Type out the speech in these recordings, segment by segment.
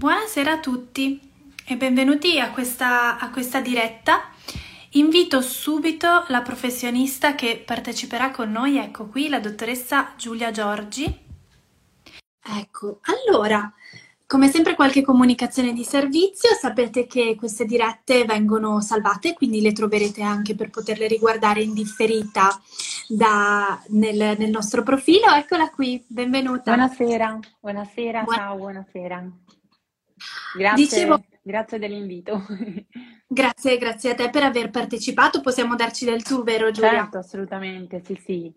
Buonasera a tutti e benvenuti a questa, a questa diretta. Invito subito la professionista che parteciperà con noi, ecco qui, la dottoressa Giulia Giorgi. Ecco, allora, come sempre qualche comunicazione di servizio, sapete che queste dirette vengono salvate, quindi le troverete anche per poterle riguardare in differita da, nel, nel, nostro profilo. Eccola qui, benvenuta. Buonasera, buonasera, Buon... ciao, buonasera. Grazie, Dicevo... grazie dell'invito. Grazie, grazie a te per aver partecipato. Possiamo darci del tu, vero Giulia? Certo, assolutamente, sì, sì.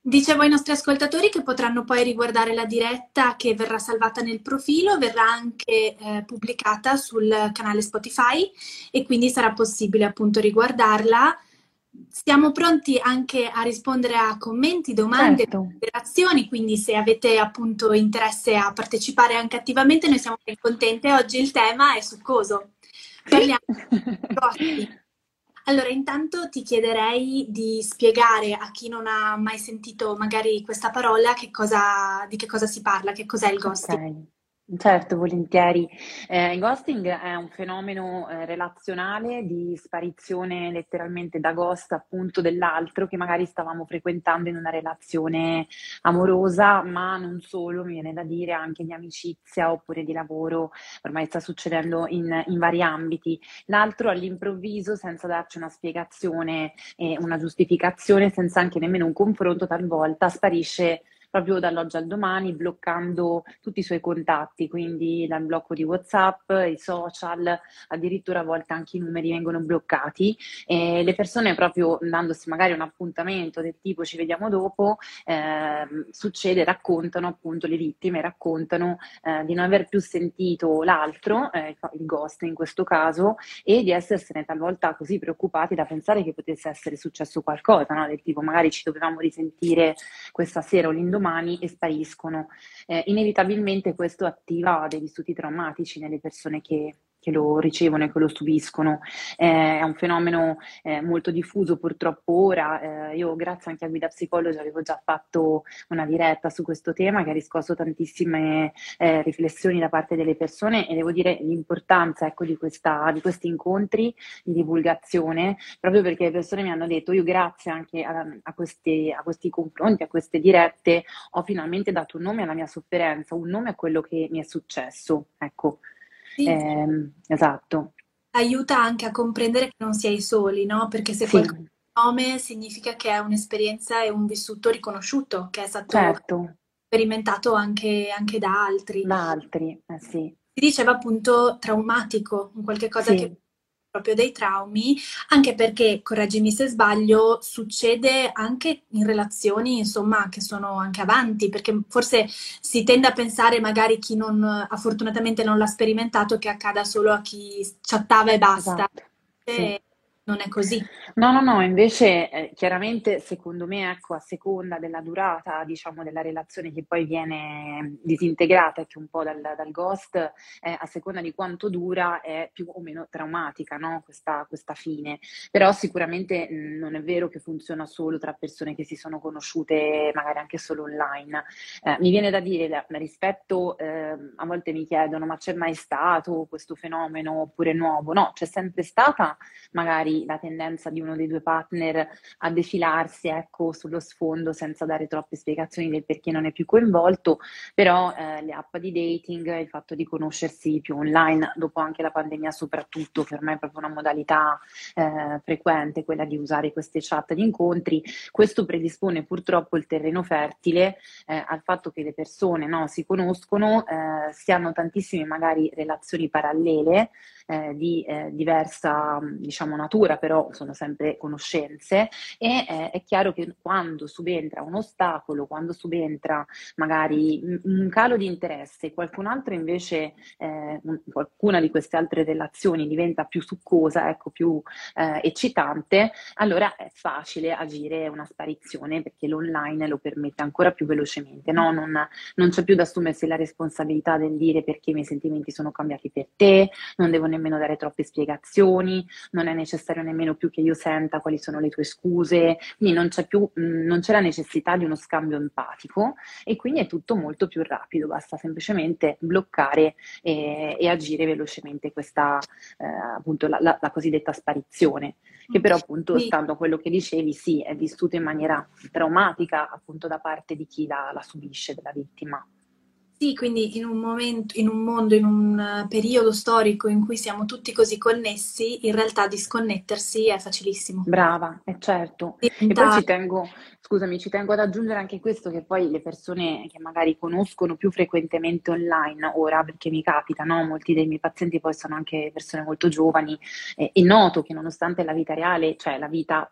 Dicevo ai nostri ascoltatori che potranno poi riguardare la diretta che verrà salvata nel profilo, verrà anche eh, pubblicata sul canale Spotify e quindi sarà possibile appunto riguardarla. Siamo pronti anche a rispondere a commenti, domande, certo. considerazioni, quindi se avete appunto interesse a partecipare anche attivamente noi siamo ben contente. Oggi il tema è succoso. Parliamo di allora, intanto ti chiederei di spiegare a chi non ha mai sentito magari questa parola che cosa, di che cosa si parla, che cos'è il ghosting. Okay. Certo, volentieri. Eh, ghosting è un fenomeno eh, relazionale di sparizione letteralmente da ghost appunto dell'altro che magari stavamo frequentando in una relazione amorosa, ma non solo, mi viene da dire anche di amicizia oppure di lavoro, ormai sta succedendo in, in vari ambiti. L'altro all'improvviso, senza darci una spiegazione e una giustificazione, senza anche nemmeno un confronto, talvolta sparisce proprio dall'oggi al domani, bloccando tutti i suoi contatti, quindi dal blocco di WhatsApp, i social, addirittura a volte anche i numeri vengono bloccati e le persone proprio dandosi magari un appuntamento del tipo ci vediamo dopo, eh, succede, raccontano appunto le vittime, raccontano eh, di non aver più sentito l'altro, eh, il ghost in questo caso, e di essersene talvolta così preoccupati da pensare che potesse essere successo qualcosa, no? del tipo magari ci dovevamo risentire questa sera o l'indomani umani e spariscono. Eh, inevitabilmente questo attiva dei vissuti traumatici nelle persone che, che lo ricevono e che lo subiscono. Eh, è un fenomeno eh, molto diffuso purtroppo ora. Eh, io grazie anche a Guida Psicologi avevo già fatto una diretta su questo tema che ha riscosso tantissime eh, riflessioni da parte delle persone e devo dire l'importanza ecco, di, questa, di, questi incontri di divulgazione proprio perché le persone mi hanno detto io grazie anche a, a, questi, a questi confronti, a queste dirette ho finalmente dato un nome alla mia sofferenza, un nome a quello che mi è successo. Ecco. Sì. Eh, esatto. Aiuta anche a comprendere che non si è soli, no? Perché se sì. qualcuno nome significa che è un'esperienza e un vissuto riconosciuto, che è stato certo. sperimentato anche, anche, da altri. Da altri, eh sì. Si diceva appunto traumatico, un qualche cosa sì. che proprio dei traumi, anche perché, correggimi se sbaglio, succede anche in relazioni, insomma, che sono anche avanti, perché forse si tende a pensare, magari chi non, fortunatamente non l'ha sperimentato, che accada solo a chi chattava e basta. Esatto. Sì non è così. No, no, no, invece eh, chiaramente secondo me, ecco, a seconda della durata, diciamo, della relazione che poi viene disintegrata anche un po' dal, dal ghost, eh, a seconda di quanto dura è più o meno traumatica, no? Questa, questa fine. Però sicuramente mh, mm, non è vero che funziona solo tra persone che si sono conosciute magari anche solo online. Eh, mi viene da dire, rispetto, ehm, a volte mi chiedono, ma c'è mai stato questo fenomeno oppure nuovo? No, c'è sempre stata magari la tendenza di uno dei due partner a defilarsi ecco, sullo sfondo senza dare troppe spiegazioni del perché non è più coinvolto, però eh, le app di dating, il fatto di conoscersi più online, dopo anche la pandemia soprattutto, per me è proprio una modalità eh, frequente quella di usare queste chat di incontri, questo predispone purtroppo il terreno fertile eh, al fatto che le persone no, si conoscono, eh, si hanno tantissime magari relazioni parallele, eh, di eh, diversa diciamo, natura, però sono sempre conoscenze e eh, è chiaro che quando subentra un ostacolo, quando subentra magari un calo di interesse, qualcun altro invece, eh, qualcuna di queste altre relazioni diventa più succosa, ecco, più eh, eccitante, allora è facile agire una sparizione perché l'online lo permette ancora più velocemente, no? non, non c'è più da assumersi la responsabilità del dire perché i miei sentimenti sono cambiati per te, non devo nemmeno nemmeno dare troppe spiegazioni, non è necessario nemmeno più che io senta quali sono le tue scuse, quindi non c'è più, mh, non c'è la necessità di uno scambio empatico e quindi è tutto molto più rapido, basta semplicemente bloccare e, e agire velocemente questa, eh, appunto, la, la, la, cosiddetta sparizione, che però appunto, stando a quello che dicevi, sì, è vissuto in maniera traumatica appunto da parte di chi la, la subisce, della vittima. Sì, quindi in un momento, in un mondo, in un eh, periodo storico in cui siamo tutti così connessi, in realtà disconnettersi è facilissimo. Brava, è certo. E poi ci tengo, scusami, ci tengo ad aggiungere anche questo, che poi le persone che magari conoscono più frequentemente online ora, perché mi capita, no? Molti dei miei pazienti poi sono anche persone molto giovani, eh, e noto che nonostante la vita reale, cioè la vita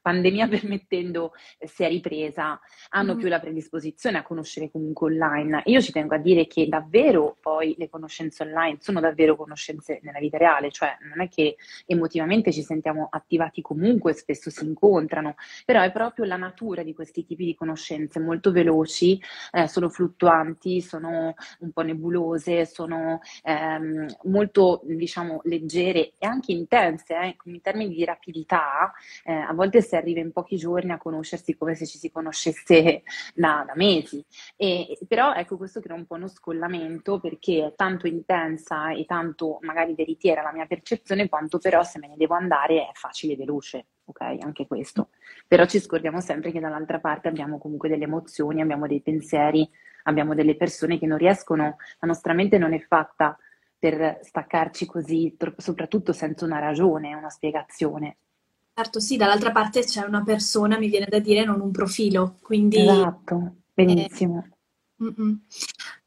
pandemia permettendo, eh, si è ripresa, hanno mm. più la predisposizione a conoscere comunque online. Io ci tengo a dire che davvero poi le conoscenze online sono davvero conoscenze nella vita reale, cioè non è che emotivamente ci sentiamo attivati comunque, spesso si incontrano, però è proprio la natura di questi tipi di conoscenze molto veloci, eh, sono fluttuanti, sono un po' nebulose, sono ehm, molto diciamo leggere e anche intense, eh, in termini di rapidità, eh, a volte si arriva in pochi giorni a conoscersi come se ci si conoscesse da, da mesi. E, però ecco, questo crea un po' uno scollamento perché è tanto intensa e tanto magari veritiera la mia percezione, quanto però se me ne devo andare è facile e veloce. Ok, anche questo. Però ci scordiamo sempre che dall'altra parte abbiamo comunque delle emozioni, abbiamo dei pensieri, abbiamo delle persone che non riescono, la nostra mente non è fatta per staccarci così, soprattutto senza una ragione, una spiegazione. Certo, sì, dall'altra parte c'è una persona, mi viene da dire, non un profilo, quindi... Esatto, benissimo. Eh,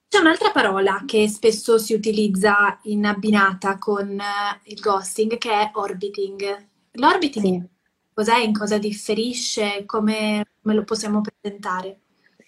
c'è un'altra parola che spesso si utilizza in abbinata con eh, il ghosting, che è orbiting. L'orbiting sì. cos'è, in cosa differisce, come, come lo possiamo presentare?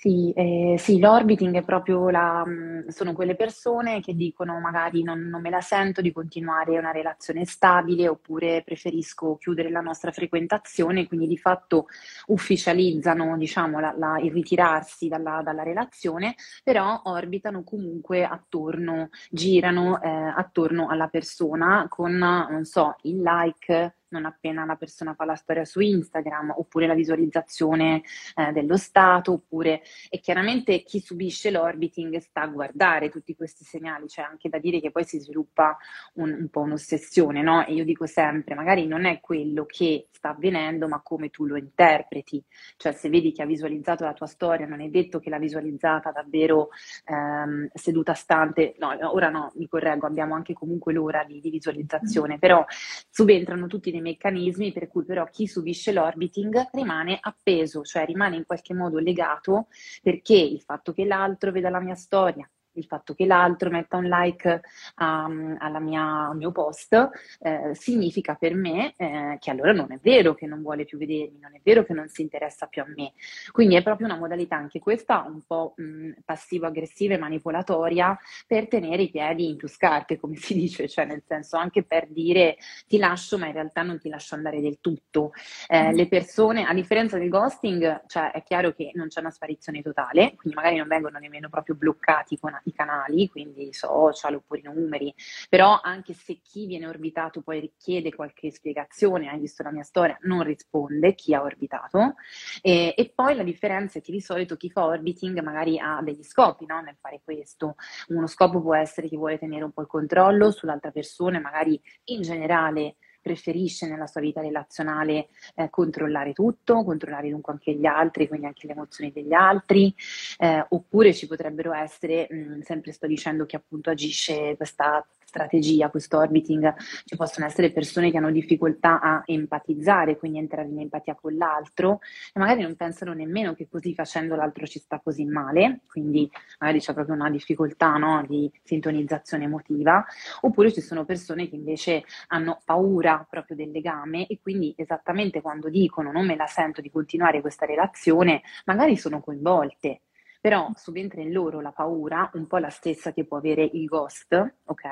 Sì, eh, sì, l'orbiting è proprio la, mm, sono quelle persone che dicono magari non, non, me la sento di continuare una relazione stabile oppure preferisco chiudere la nostra frequentazione, quindi di fatto ufficializzano diciamo, la, la, il ritirarsi dalla, dalla, relazione, però orbitano comunque attorno, girano eh, attorno alla persona con, non so, il like non appena la persona fa la storia su Instagram, oppure la visualizzazione eh, dello stato, oppure e chiaramente chi subisce l'orbiting sta a guardare tutti questi segnali, c'è anche da dire che poi si sviluppa un, un po' un'ossessione, no? E io dico sempre, magari non è quello che sta avvenendo, ma come tu lo interpreti, cioè se vedi che ha visualizzato la tua storia, non è detto che l'ha visualizzata davvero ehm, seduta stante, no, ora no, mi correggo, abbiamo anche comunque l'ora di, di visualizzazione, però subentrano tutti dei meccanismi per cui però chi subisce l'orbiting rimane appeso, cioè rimane in qualche modo legato perché il fatto che l'altro veda la mia storia, il fatto che l'altro metta un like um, mia, al mio post eh, significa per me eh, che allora non è vero che non vuole più vedermi, non è vero che non si interessa più a me. Quindi è proprio una modalità anche questa un po' passivo-aggressiva e manipolatoria per tenere i piedi in più scarpe, come si dice, cioè nel senso anche per dire ti lascio ma in realtà non ti lascio andare del tutto. Eh, mm. Le persone, a differenza del ghosting, cioè è chiaro che non c'è una sparizione totale, quindi magari non vengono nemmeno proprio bloccati con i canali, quindi social oppure i numeri, però anche se chi viene orbitato poi richiede qualche spiegazione, hai visto la mia storia, non risponde chi ha orbitato. E, e poi la differenza è che di solito chi fa orbiting magari ha degli scopi no? nel fare questo. Uno scopo può essere che vuole tenere un po' il controllo sull'altra persona, magari in generale preferisce nella sua vita relazionale eh, controllare tutto, controllare dunque anche gli altri, quindi anche le emozioni degli altri, eh, oppure ci potrebbero essere, mh, sempre sto dicendo che appunto agisce questa strategia, questo orbiting, ci possono essere persone che hanno difficoltà a empatizzare, quindi entrare in empatia con l'altro e magari non pensano nemmeno che così facendo l'altro ci sta così male, quindi magari c'è proprio una difficoltà no, di sintonizzazione emotiva, oppure ci sono persone che invece hanno paura proprio del legame e quindi esattamente quando dicono non me la sento di continuare questa relazione, magari sono coinvolte però subentra in loro la paura, un po' la stessa che può avere il ghost, ok?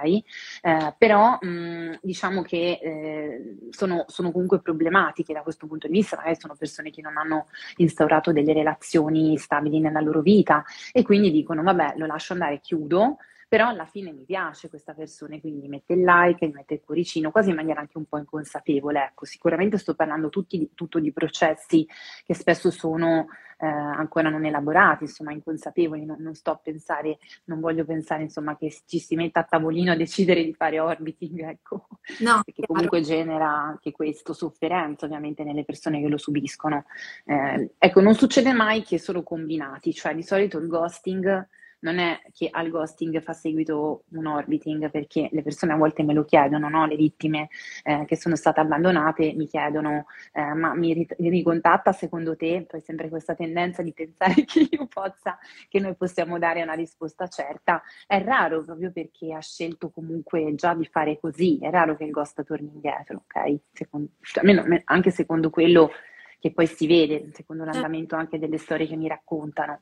Eh, però mh, diciamo che eh, sono, sono, comunque problematiche da questo punto di vista, magari sono persone che non hanno instaurato delle relazioni stabili nella loro vita e quindi dicono vabbè lo lascio andare, chiudo, però alla fine mi piace questa persona, quindi mi mette il like, mi mette il cuoricino, quasi in maniera anche un po' inconsapevole. Ecco, sicuramente sto parlando tutti, tutto di processi che spesso sono eh, ancora non elaborati, insomma, inconsapevoli, non, non, sto a pensare, non voglio pensare, insomma, che ci si metta a tavolino a decidere di fare orbiting, ecco, no, perché comunque genera anche questo sofferenza, ovviamente, nelle persone che lo subiscono. Eh, ecco, non succede mai che sono combinati, cioè di solito il ghosting non è che al ghosting fa seguito un orbiting, perché le persone a volte me lo chiedono, no? le vittime eh, che sono state abbandonate mi chiedono, eh, ma mi ricontatta secondo te? Poi sempre questa tendenza di pensare che io possa, che noi possiamo dare una risposta certa. È raro proprio perché ha scelto comunque già di fare così, è raro che il ghost torni indietro, ok? Secondo, cioè, almeno, anche secondo quello che poi si vede, secondo certo. l'andamento anche delle storie che mi raccontano.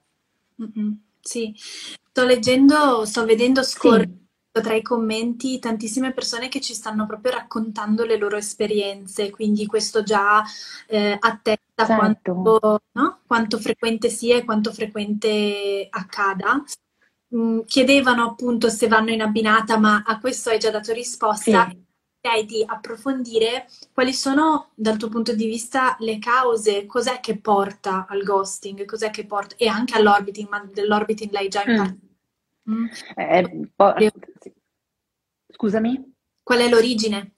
Mm-hmm. Sì, sto leggendo, sto vedendo scorrere sì. tra i commenti tantissime persone che ci stanno proprio raccontando le loro esperienze, quindi questo già eh, attesta certo. quanto, no? quanto, frequente sia e quanto frequente accada. Mm, chiedevano appunto se vanno in abbinata, ma a questo hai già dato risposta. Sì direi di approfondire quali sono dal tuo punto di vista le cause, cos'è che porta al ghosting, cos'è che porta e anche all'orbiting, ma dell'orbiting l'hai già impartito. Mm. Mm. Eh, po- Scusami? Qual è l'origine?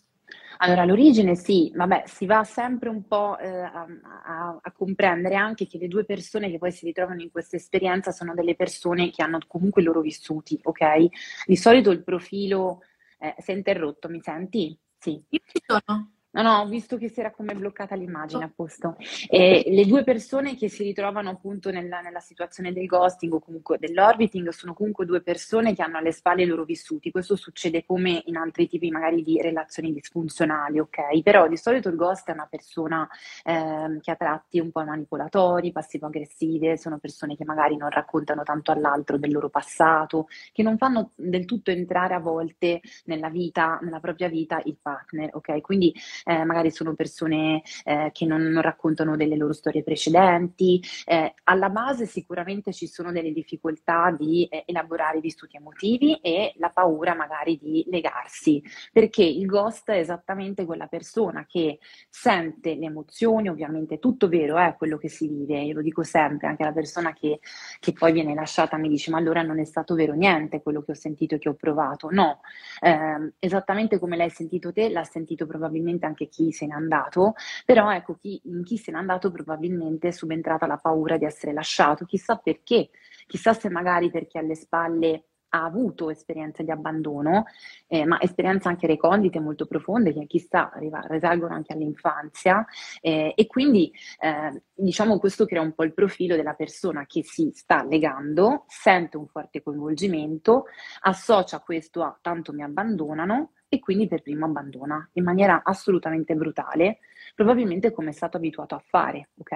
Allora, l'origine sì, vabbè, si va sempre un po' eh, a, a, a, comprendere anche che le due persone che poi si ritrovano in questa esperienza sono delle persone che hanno comunque i loro vissuti, ok? Di solito il profilo eh, è interrotto, mi senti? Sì. Io ci sono. No, no, ho visto che si era come bloccata l'immagine a posto. E le due persone che si ritrovano appunto nella, nella, situazione del ghosting o comunque dell'orbiting sono comunque due persone che hanno alle spalle i loro vissuti. Questo succede come in altri tipi magari di relazioni disfunzionali, ok? Però di solito il ghost è una persona eh, che ha tratti un po' manipolatori, passivo-aggressive, sono persone che magari non raccontano tanto all'altro del loro passato, che non fanno del tutto entrare a volte nella vita, nella propria vita il partner, ok? Quindi eh, magari sono persone eh, che non, non, raccontano delle loro storie precedenti. Eh, alla base sicuramente ci sono delle difficoltà di eh, elaborare i vissuti emotivi e la paura magari di legarsi, perché il ghost è esattamente quella persona che sente le emozioni, ovviamente tutto vero è quello che si vive, io lo dico sempre, anche la persona che, che poi viene lasciata mi dice ma allora non è stato vero niente quello che ho sentito e che ho provato, no, eh, esattamente come l'hai sentito te, l'ha sentito probabilmente anche chi se n'è andato, però ecco, chi, in chi se n'è andato probabilmente è subentrata la paura di essere lasciato, chissà perché, chissà se magari perché alle spalle ha avuto esperienze di abbandono, eh, ma esperienze anche recondite molto profonde che chissà risalgono anche all'infanzia eh, e quindi eh, diciamo questo crea un po' il profilo della persona che si sta legando, sente un forte coinvolgimento, associa questo a tanto mi abbandonano e quindi per primo abbandona in maniera assolutamente brutale, probabilmente come è stato abituato a fare, ok?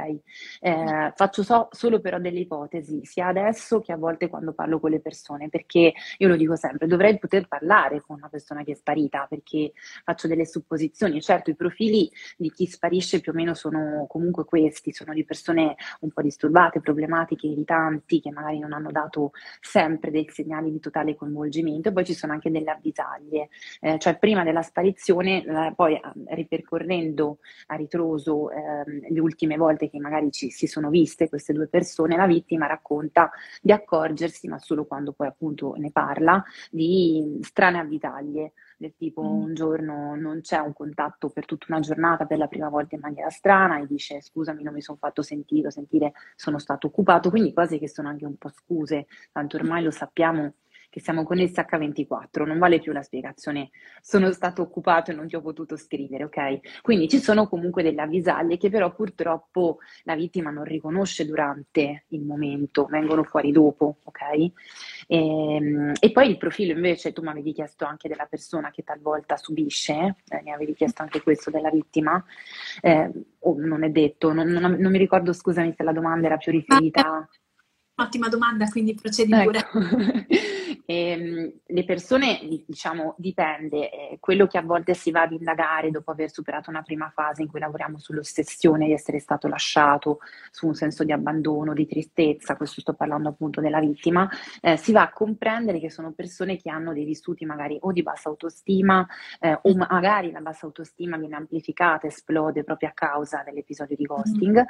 Eh, faccio so, solo però delle ipotesi, sia adesso che a volte quando parlo con le persone, perché io lo dico sempre, dovrei poter parlare con una persona che è sparita, perché faccio delle supposizioni. Certo, i profili di chi sparisce più o meno sono comunque questi, sono di persone un po' disturbate, problematiche, irritanti, che magari non hanno dato sempre dei segnali di totale coinvolgimento, e poi ci sono anche delle avvisaglie. Eh, cioè prima della sparizione, eh, poi ripercorrendo a ritroso eh, le ultime volte che magari ci, si sono viste queste due persone, la vittima racconta di accorgersi, ma solo quando poi appunto ne parla, di strane avvisaglie del tipo mm. un giorno non c'è un contatto per tutta una giornata per la prima volta in maniera strana e dice scusami non mi sono fatto sentire, sentire sono stato occupato, quindi cose che sono anche un po' scuse, tanto ormai lo sappiamo che siamo connessi H24, non vale più la spiegazione sono stato occupato e non ti ho potuto scrivere, ok? Quindi ci sono comunque delle avvisaglie che però purtroppo la vittima non riconosce durante il momento, vengono fuori dopo, ok? E, ehm, e poi il profilo invece, tu mi avevi chiesto anche della persona che talvolta subisce, eh, mi avevi chiesto anche questo della vittima, eh, oh, non è detto, non, non, non mi ricordo, scusami se la domanda era più riferita... un'ottima domanda, quindi procedi ecco. pure. Eh, le persone, diciamo, dipende, eh, quello che a volte si va ad indagare dopo aver superato una prima fase in cui lavoriamo sull'ossessione di essere stato lasciato, su un senso di abbandono, di tristezza, questo sto parlando appunto della vittima, eh, si va a comprendere che sono persone che hanno dei vissuti magari o di bassa autostima eh, o magari la bassa autostima viene amplificata, esplode proprio a causa dell'episodio di ghosting,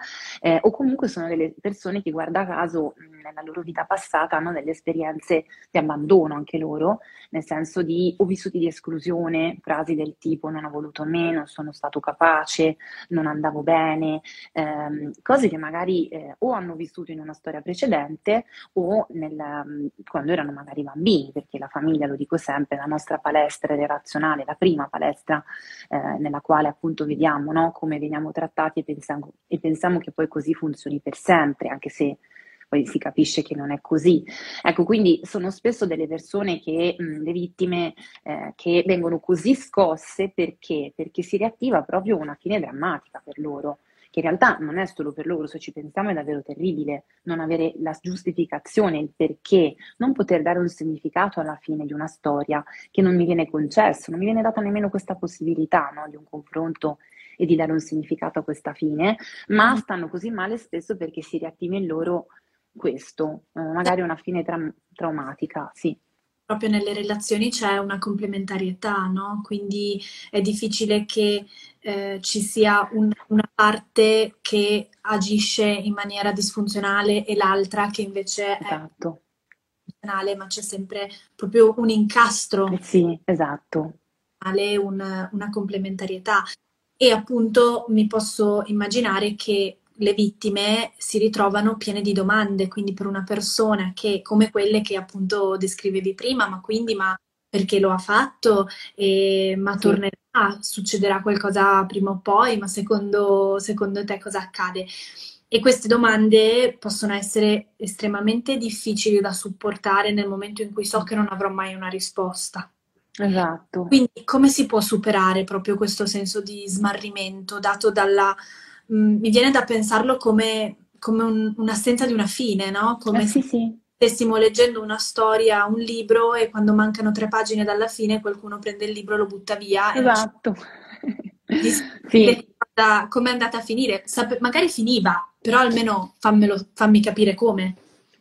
mm-hmm. o comunque sono delle persone che guarda caso nella loro vita passata hanno delle esperienze di abbandono anche loro, nel senso di ho vissuti di esclusione, frasi del tipo non ho voluto me, non sono stato capace, non andavo bene, ehm, cose che magari eh, o hanno vissuto in una storia precedente o nel, quando erano magari bambini, perché la famiglia, lo dico sempre, la nostra palestra relazionale, la prima palestra eh, nella quale appunto vediamo no, come veniamo trattati e pensiamo, e pensiamo che poi così funzioni per sempre, anche se poi si capisce che non è così. Ecco, quindi sono spesso delle persone che, mh, le vittime, eh, che vengono così scosse perché? Perché si riattiva proprio una fine drammatica per loro che in realtà non è solo per loro, se ci pensiamo è davvero terribile non avere la giustificazione, il perché, non poter dare un significato alla fine di una storia che non mi viene concesso, non mi viene data nemmeno questa possibilità no, di un confronto e di dare un significato a questa fine, ma mm. stanno così male spesso perché si riattiva in loro questo, eh, magari una fine tra- traumatica, sì. Proprio nelle relazioni c'è una complementarietà, no? Quindi è difficile che eh, ci sia un, una parte che agisce in maniera disfunzionale e l'altra che invece esatto. è funzionale, ma c'è sempre proprio un incastro. Eh sì, esatto. Un, una complementarietà. E appunto mi posso immaginare che le vittime si ritrovano piene di domande, quindi per una persona che, come quelle che appunto descrivevi prima, ma quindi ma perché lo ha fatto, e, ma tornerà, succederà qualcosa prima o poi, ma secondo, secondo te cosa accade? E queste domande possono essere estremamente difficili da supportare nel momento in cui so che non avrò mai una risposta. Esatto. Quindi come si può superare proprio questo senso di smarrimento dato dalla mh, mm, mi viene da pensarlo come, come un, un'assenza di una fine, no? Come eh, sì, sì. stessimo leggendo una storia, un libro e quando mancano tre pagine dalla fine qualcuno prende il libro, lo butta via. Esatto. sì. Come è andata a finire? Sape- magari finiva, però almeno fammelo, fammi capire come.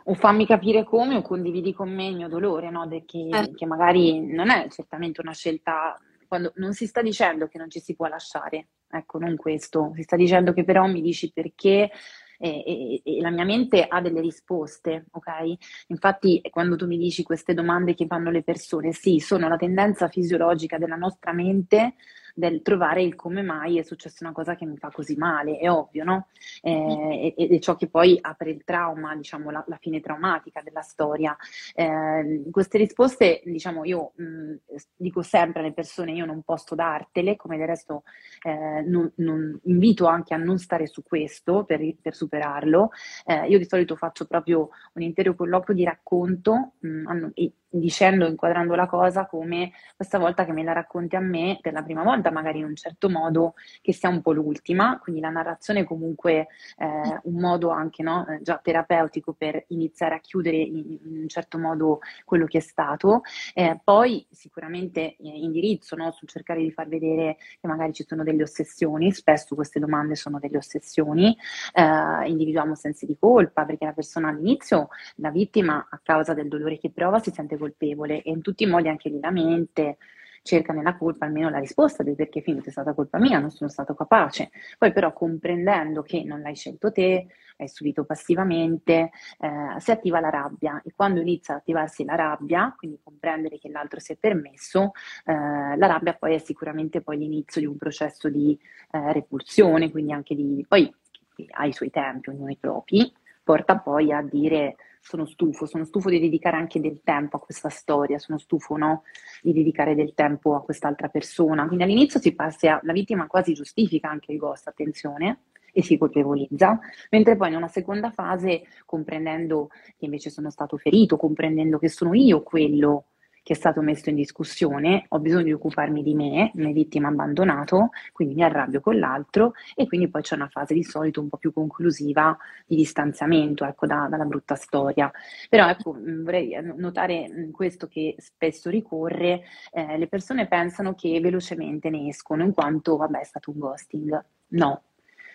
O fammi capire come o condividi con me il mio dolore, no? De che, eh. che magari non è certamente una scelta quando non si sta dicendo che non ci si può lasciare, ecco, non questo, si sta dicendo che però mi dici perché e, e, e, la mia mente ha delle risposte, ok? Infatti, quando tu mi dici queste domande che fanno le persone, sì, sono la tendenza fisiologica della nostra mente del trovare il come mai è successa una cosa che mi fa così male, è ovvio, no? Eh, ed è ciò che poi apre il trauma, diciamo, la, la fine traumatica della storia. Eh, queste risposte, diciamo, io mh, dico sempre alle persone, io non posso dartele, come del resto eh, non, non, invito anche a non stare su questo per, per superarlo. Eh, io di solito faccio proprio un intero colloquio di racconto mh, dicendo, inquadrando la cosa come questa volta che me la racconti a me per la prima volta, magari in un certo modo che sia un po' l'ultima, quindi la narrazione è comunque eh, un modo anche no, eh, già terapeutico per iniziare a chiudere in, in, un certo modo quello che è stato. Eh, poi sicuramente eh, indirizzo no, sul cercare di far vedere che magari ci sono delle ossessioni, spesso queste domande sono delle ossessioni, eh, individuiamo sensi di colpa perché la persona all'inizio, la vittima a causa del dolore che prova si sente colpevole e in tutti i modi anche lì la mente cerca nella colpa almeno la risposta del perché finito è stata colpa mia, non sono stato capace. Poi però comprendendo che non l'hai scelto te, l'hai subito passivamente, eh, si attiva la rabbia e quando inizia ad attivarsi la rabbia, quindi comprendere che l'altro si è permesso, eh, la rabbia poi è sicuramente poi l'inizio di un processo di eh, repulsione, quindi anche di... poi ha i suoi tempi, ognuno i propri, porta poi a dire sono stufo, sono stufo di dedicare anche del tempo a questa storia, sono stufo no? di dedicare del tempo a quest'altra persona. Quindi all'inizio si passa, la vittima quasi giustifica anche il ghost, attenzione, e si colpevolizza, mentre poi in una seconda fase, comprendendo che invece sono stato ferito, comprendendo che sono io quello che è stato messo in discussione, ho bisogno di occuparmi di me, mi vittima abbandonato, quindi mi arrabbio con l'altro e quindi poi c'è una fase di solito un po' più conclusiva di distanziamento, ecco, da, dalla brutta storia. Però ecco, vorrei notare questo che spesso ricorre, eh, le persone pensano che velocemente ne escono in quanto, vabbè, è stato un ghosting. No,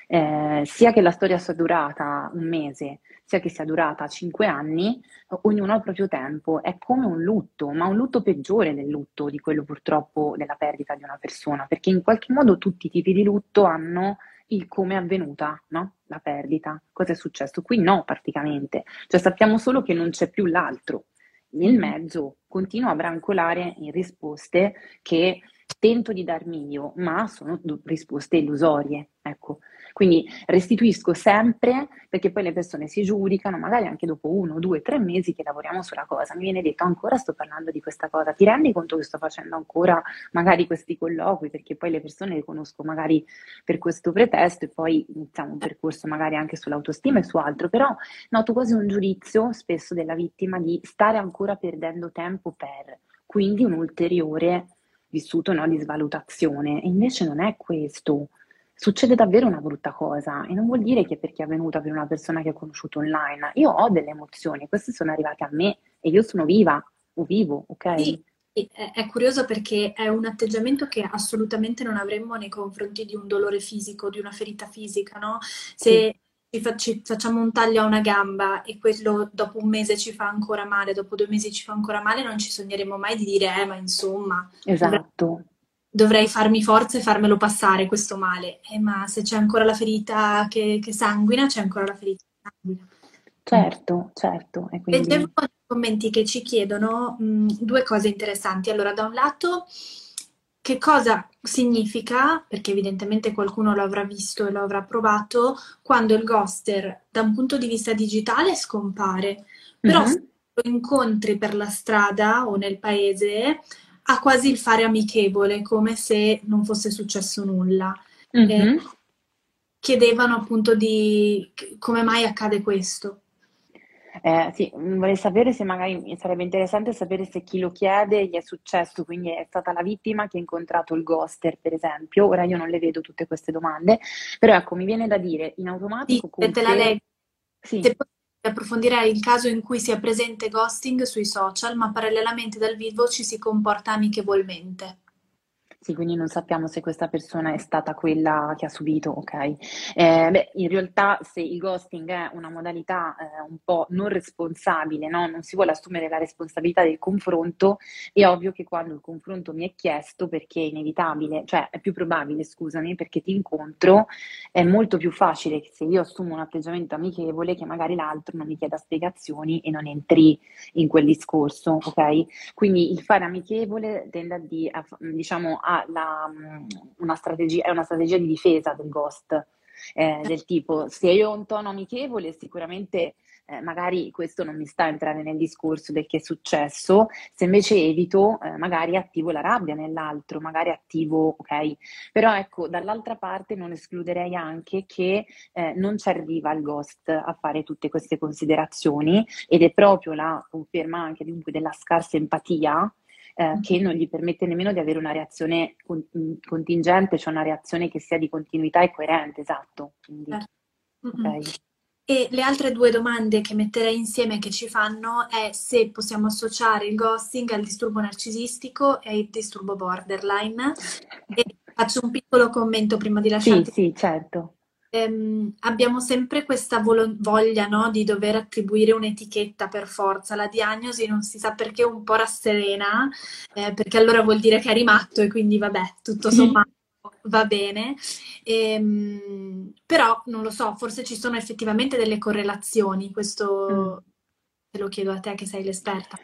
eh, sia che la storia sia durata un mese, sia che sia durata cinque anni, ognuno ha il proprio tempo. È come un lutto, ma un lutto peggiore del lutto, di quello purtroppo della perdita di una persona, perché in qualche modo tutti i tipi di lutto hanno il come è avvenuta no? la perdita, cosa è successo. Qui no, praticamente, cioè sappiamo solo che non c'è più l'altro. Nel mm-hmm. mezzo continuo a brancolare in risposte che tento di darmi io, ma sono risposte illusorie, ecco. Quindi restituisco sempre perché poi le persone si giudicano, magari anche dopo uno, due, tre mesi che lavoriamo sulla cosa. Mi viene detto ancora sto parlando di questa cosa, ti rendi conto che sto facendo ancora magari questi colloqui perché poi le persone le conosco magari per questo pretesto e poi iniziamo un percorso magari anche sull'autostima e su altro, però noto quasi un giudizio spesso della vittima di stare ancora perdendo tempo per, quindi un ulteriore vissuto no, di svalutazione. E invece non è questo succede davvero una brutta cosa e non vuol dire che perché è avvenuta per una persona che ho conosciuto online. Io ho delle emozioni, queste sono arrivate a me e io sono viva o vivo, ok? Sì. È curioso perché è un atteggiamento che assolutamente non avremmo nei confronti di un dolore fisico, di una ferita fisica, no? Se sì. Ci, facciamo un taglio a una gamba e quello dopo un mese ci fa ancora male, dopo due mesi ci fa ancora male, non ci sogneremo mai di dire, eh, ma insomma. Esatto dovrei farmi forza e farmelo passare questo male. Eh, ma se c'è ancora la ferita che, che, sanguina, c'è ancora la ferita che sanguina. Certo, certo. E quindi... Leggevo i commenti che ci chiedono mh, due cose interessanti. Allora, da un lato, che cosa significa, perché evidentemente qualcuno lo avrà visto e lo avrà provato, quando il ghoster da un punto di vista digitale scompare, però mm-hmm. se lo incontri per la strada o nel paese, ha quasi il fare amichevole, come se non fosse successo nulla. Mm-hmm. Eh, chiedevano appunto di come mai accade questo. Eh, sì, vorrei sapere se magari sarebbe interessante sapere se chi lo chiede gli è successo, quindi è stata la vittima che ha incontrato il ghoster, per esempio. Ora io non le vedo tutte queste domande, però ecco, mi viene da dire in automatico. Sì, te la leggo. Sì. Se approfondirei il caso in cui sia presente ghosting sui social, ma parallelamente dal vivo ci si comporta amichevolmente. Sì, quindi non sappiamo se questa persona è stata quella che ha subito, ok? Eh, beh, in realtà se il ghosting è una modalità eh, un po' non responsabile, no? non si vuole assumere la responsabilità del confronto, è ovvio che quando il confronto mi è chiesto perché è inevitabile, cioè è più probabile, scusami, perché ti incontro, è molto più facile che se io assumo un atteggiamento amichevole che magari l'altro non mi chieda spiegazioni e non entri in quel discorso, ok? Quindi il fare amichevole tende a, di, a diciamo, la, mm, una strategia, è una strategia di difesa del ghost, eh, del tipo se io ho un tono amichevole sicuramente eh, magari questo non mi sta a entrare nel discorso del che è successo, se invece evito eh, magari attivo la rabbia nell'altro, magari attivo, ok? Però ecco, dall'altra parte non escluderei anche che eh, non ci arriva il ghost a fare tutte queste considerazioni ed è proprio la conferma anche dunque della scarsa empatia eh, che non gli permette nemmeno di avere una reazione con- contingente, cioè una reazione che sia di continuità e coerente, esatto. Quindi, certo. okay. E le altre due domande che metterei insieme che ci fanno è se possiamo associare il ghosting al disturbo narcisistico e il disturbo borderline. E faccio un piccolo commento prima di lasciare. Sì, sì, certo ehm, abbiamo sempre questa volo- voglia no, di dover attribuire un'etichetta per forza. La diagnosi non si sa perché un po' rasserena, eh, perché allora vuol dire che è rimatto e quindi vabbè, tutto sommato va bene. Ehm, però non lo so, forse ci sono effettivamente delle correlazioni, questo mm. te lo chiedo a te che sei l'esperta.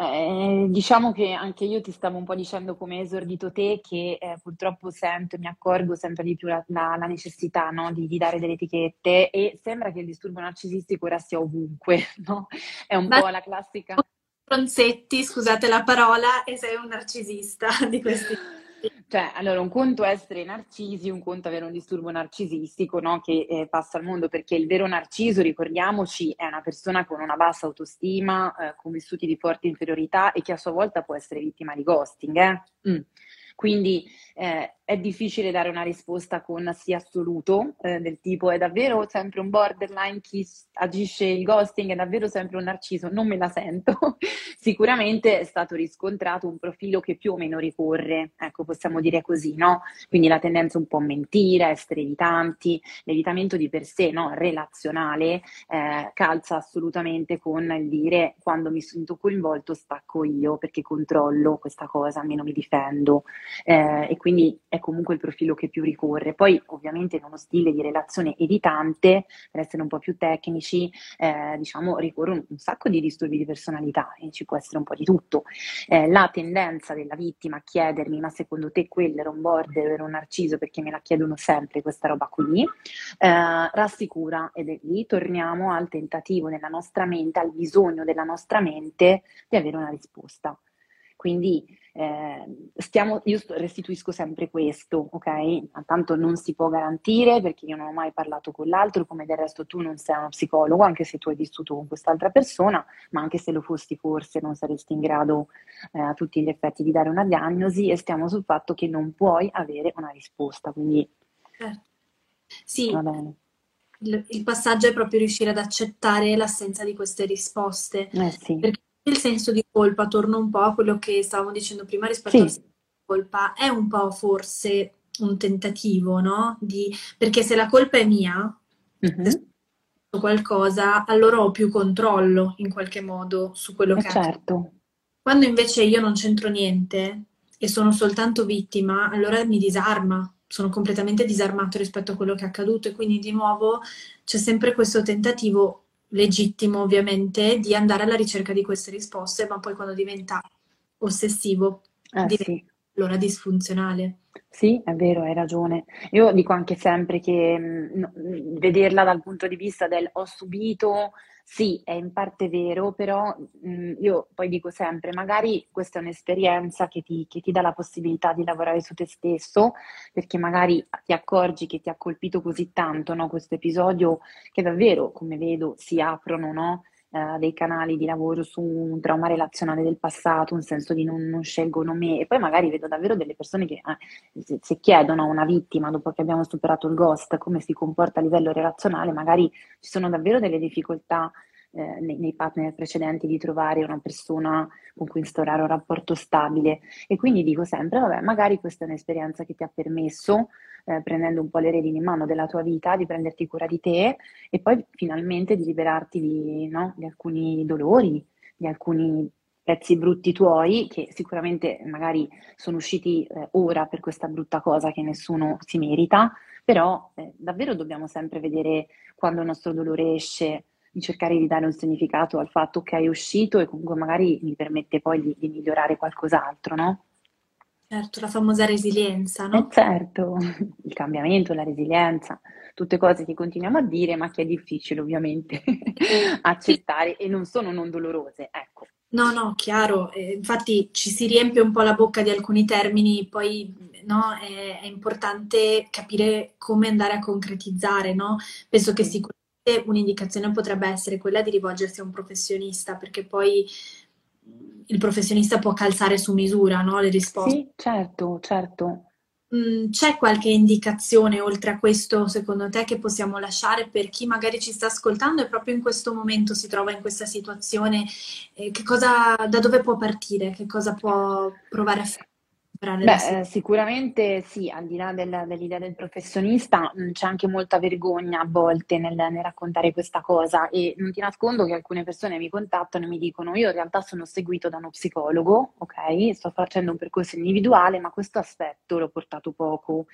Eh, diciamo che anche io ti stavo un po' dicendo come esordito te che eh, purtroppo sento e mi accorgo sempre di più la, la, la necessità no? di, di, dare delle etichette e sembra che il disturbo narcisistico ora sia ovunque, no? È un Ma po' la classica... Stronzetti, scusate la parola, e sei un narcisista di questi... Cioè, allora, un conto è essere narcisi, un conto è avere un disturbo narcisistico, no? Che eh, passa al mondo, perché il vero narciso, ricordiamoci, è una persona con una bassa autostima, eh, con vissuti di forte inferiorità e che a sua volta può essere vittima di ghosting, eh? Mm. Quindi eh, è difficile dare una risposta con sì assoluto, eh, del tipo è davvero sempre un borderline chi agisce il ghosting, è davvero sempre un narciso, non me la sento. Sicuramente è stato riscontrato un profilo che più o meno ricorre, ecco possiamo dire così, no? Quindi la tendenza un po' a mentire, a essere evitanti, l'evitamento di per sé, no? Relazionale, eh, calza assolutamente con il dire quando mi sento coinvolto stacco io perché controllo questa cosa, almeno mi difendo eh, e quindi è comunque il profilo che più ricorre. Poi ovviamente in uno stile di relazione evitante, per essere un po' più tecnici, eh, diciamo ricorrono un sacco di disturbi di personalità e ci può essere un po' di tutto. Eh, la tendenza della vittima a chiedermi ma secondo te quello era un border, era un narciso perché me la chiedono sempre questa roba qui, eh, rassicura ed è lì torniamo al tentativo nella nostra mente, al bisogno della nostra mente di avere una risposta. Quindi eh, stiamo, io restituisco sempre questo, ok? Tanto non si può garantire perché io non ho mai parlato con l'altro, come del resto tu non sei uno psicologo, anche se tu hai vissuto con quest'altra persona, ma anche se lo fossi forse non saresti in grado eh, a tutti gli effetti di dare una diagnosi e stiamo sul fatto che non puoi avere una risposta. Quindi certo. sì. Il, il, passaggio è proprio riuscire ad accettare l'assenza di queste risposte. Eh sì. Perché il senso di colpa, torno un po' a quello che stavamo dicendo prima rispetto sì. al senso di colpa, è un po' forse un tentativo, no? Di, perché se la colpa è mia, mm-hmm. qualcosa, allora ho più controllo in qualche modo su quello eh che certo. Quando invece io non c'entro niente e sono soltanto vittima, allora mi disarma, sono completamente disarmato rispetto a quello che è accaduto e quindi di nuovo c'è sempre questo tentativo legittimo ovviamente, di andare alla ricerca di queste risposte, ma poi quando diventa ossessivo, eh, diventa sì. allora disfunzionale. Sì, è vero, hai ragione. Io dico anche sempre che mh, mm, vederla dal punto di vista del ho subito sì, è in parte vero, però mh, io poi dico sempre, magari questa è un'esperienza che ti, che ti dà la possibilità di lavorare su te stesso, perché magari ti accorgi che ti ha colpito così tanto no, questo episodio, che davvero, come vedo, si aprono no, eh, dei canali di lavoro su un trauma relazionale del passato, un senso di non, non scelgono me, e poi magari vedo davvero delle persone che eh, se, se chiedono a una vittima, dopo che abbiamo superato il ghost, come si comporta a livello relazionale, magari ci sono davvero delle difficoltà eh, nei, nei, partner precedenti di trovare una persona con cui instaurare un rapporto stabile. E quindi dico sempre, vabbè, magari questa è un'esperienza che ti ha permesso, eh, prendendo un po' le redini in mano della tua vita, di prenderti cura di te e poi finalmente di liberarti di, no, di alcuni dolori, di alcuni pezzi brutti tuoi che sicuramente magari sono usciti eh, ora per questa brutta cosa che nessuno si merita, però eh, davvero dobbiamo sempre vedere quando il nostro dolore esce di cercare di dare un significato al fatto che è uscito e comunque magari mi permette poi di, di migliorare qualcos'altro, no? Certo, la famosa resilienza, no? Eh certo, il cambiamento, la resilienza, tutte cose che continuiamo a dire, ma che è difficile ovviamente accettare e non sono non dolorose, ecco. No, no, chiaro, eh, infatti ci si riempie un po' la bocca di alcuni termini, poi no, è, è importante capire come andare a concretizzare, no? Penso che sicuramente un'indicazione potrebbe essere quella di rivolgersi a un professionista, perché poi il professionista può calzare su misura no, le risposte. Sì, certo, certo. Mm, c'è qualche indicazione oltre a questo, secondo te, che possiamo lasciare per chi magari ci sta ascoltando e proprio in questo momento si trova in questa situazione? Eh, cosa, da dove può partire? Che cosa può provare a fare? Beh, eh, sicuramente sì, al di là del, dell'idea del professionista, mh, c'è anche molta vergogna a volte nel, nel, raccontare questa cosa e non ti nascondo che alcune persone mi contattano e mi dicono io in realtà sono seguito da uno psicologo, ok, sto facendo un percorso individuale, ma questo aspetto l'ho portato poco.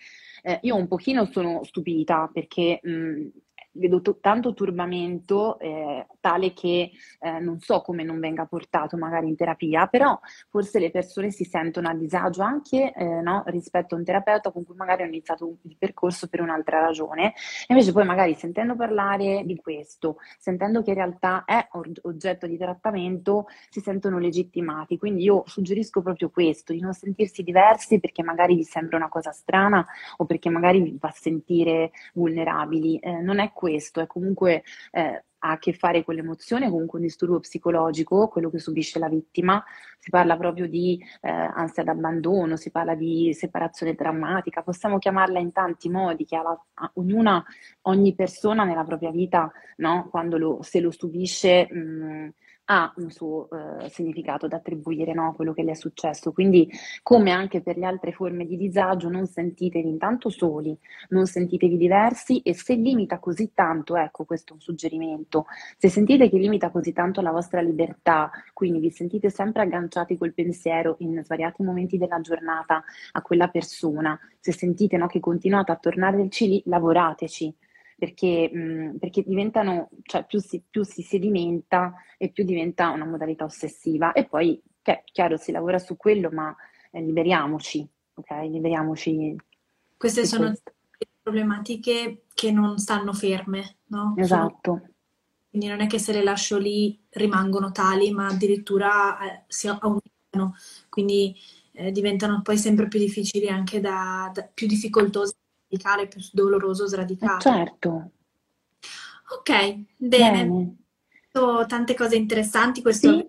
Eh, io un pochino sono stupita perché mh, vedo to- tanto turbamento eh, tale che eh, non so come non venga portato magari in terapia, però forse le persone si sentono a disagio anche eh, no, rispetto a un terapeuta con cui magari hanno iniziato il percorso per un'altra ragione, invece poi magari sentendo parlare di questo, sentendo che in realtà è oggetto di trattamento, si sentono legittimati. Quindi io suggerisco proprio questo, di non sentirsi diversi perché magari vi sembra una cosa strana o perché magari vi fa sentire vulnerabili. Eh, non è questo, è comunque eh, ha a che fare con l'emozione, comunque un disturbo psicologico, quello che subisce la vittima. Si parla proprio di eh, ansia d'abbandono, si parla di separazione drammatica, possiamo chiamarla in tanti modi, che alla, ognuna, ogni persona nella propria vita, no? quando lo, se lo subisce, mh, ha un suo eh, significato da attribuire no, a quello che le è successo. Quindi, come anche per le altre forme di disagio, non sentitevi intanto soli, non sentitevi diversi e se limita così tanto, ecco questo è un suggerimento, se sentite che limita così tanto la vostra libertà, quindi vi sentite sempre agganciati col pensiero in svariati momenti della giornata a quella persona, se sentite no, che continuate a tornare lì, lavorateci perché, mh, perché diventano, cioè più si, più si, sedimenta e più diventa una modalità ossessiva. E poi, che, chiaro, si lavora su quello, ma eh, liberiamoci, ok? Liberiamoci. Queste sono questo. problematiche che non stanno ferme, no? Esatto. Sono, quindi non è che se le lascio lì rimangono tali, ma addirittura eh, si aumentano. Quindi eh, diventano poi sempre più difficili anche da, da più difficoltose sradicare, più doloroso sradicare. Eh certo. Ok, bene. bene. Tante cose interessanti, questo sì.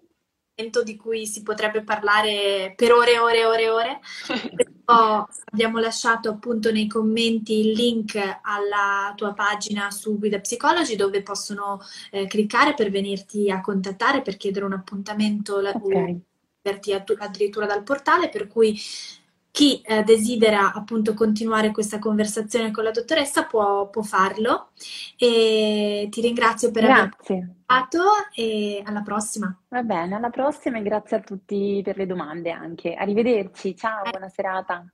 argomento di cui si potrebbe parlare per ore e ore e ore e ore. abbiamo lasciato appunto nei commenti il link alla tua pagina su Guida Psicologi dove possono eh, cliccare per venirti a contattare per chiedere un appuntamento okay. addirittura dal portale per cui chi eh, desidera appunto continuare questa conversazione con la dottoressa può, può farlo e ti ringrazio per grazie. aver fatto e alla prossima. Va bene, alla prossima e grazie a tutti per le domande anche. Arrivederci, ciao, buona serata.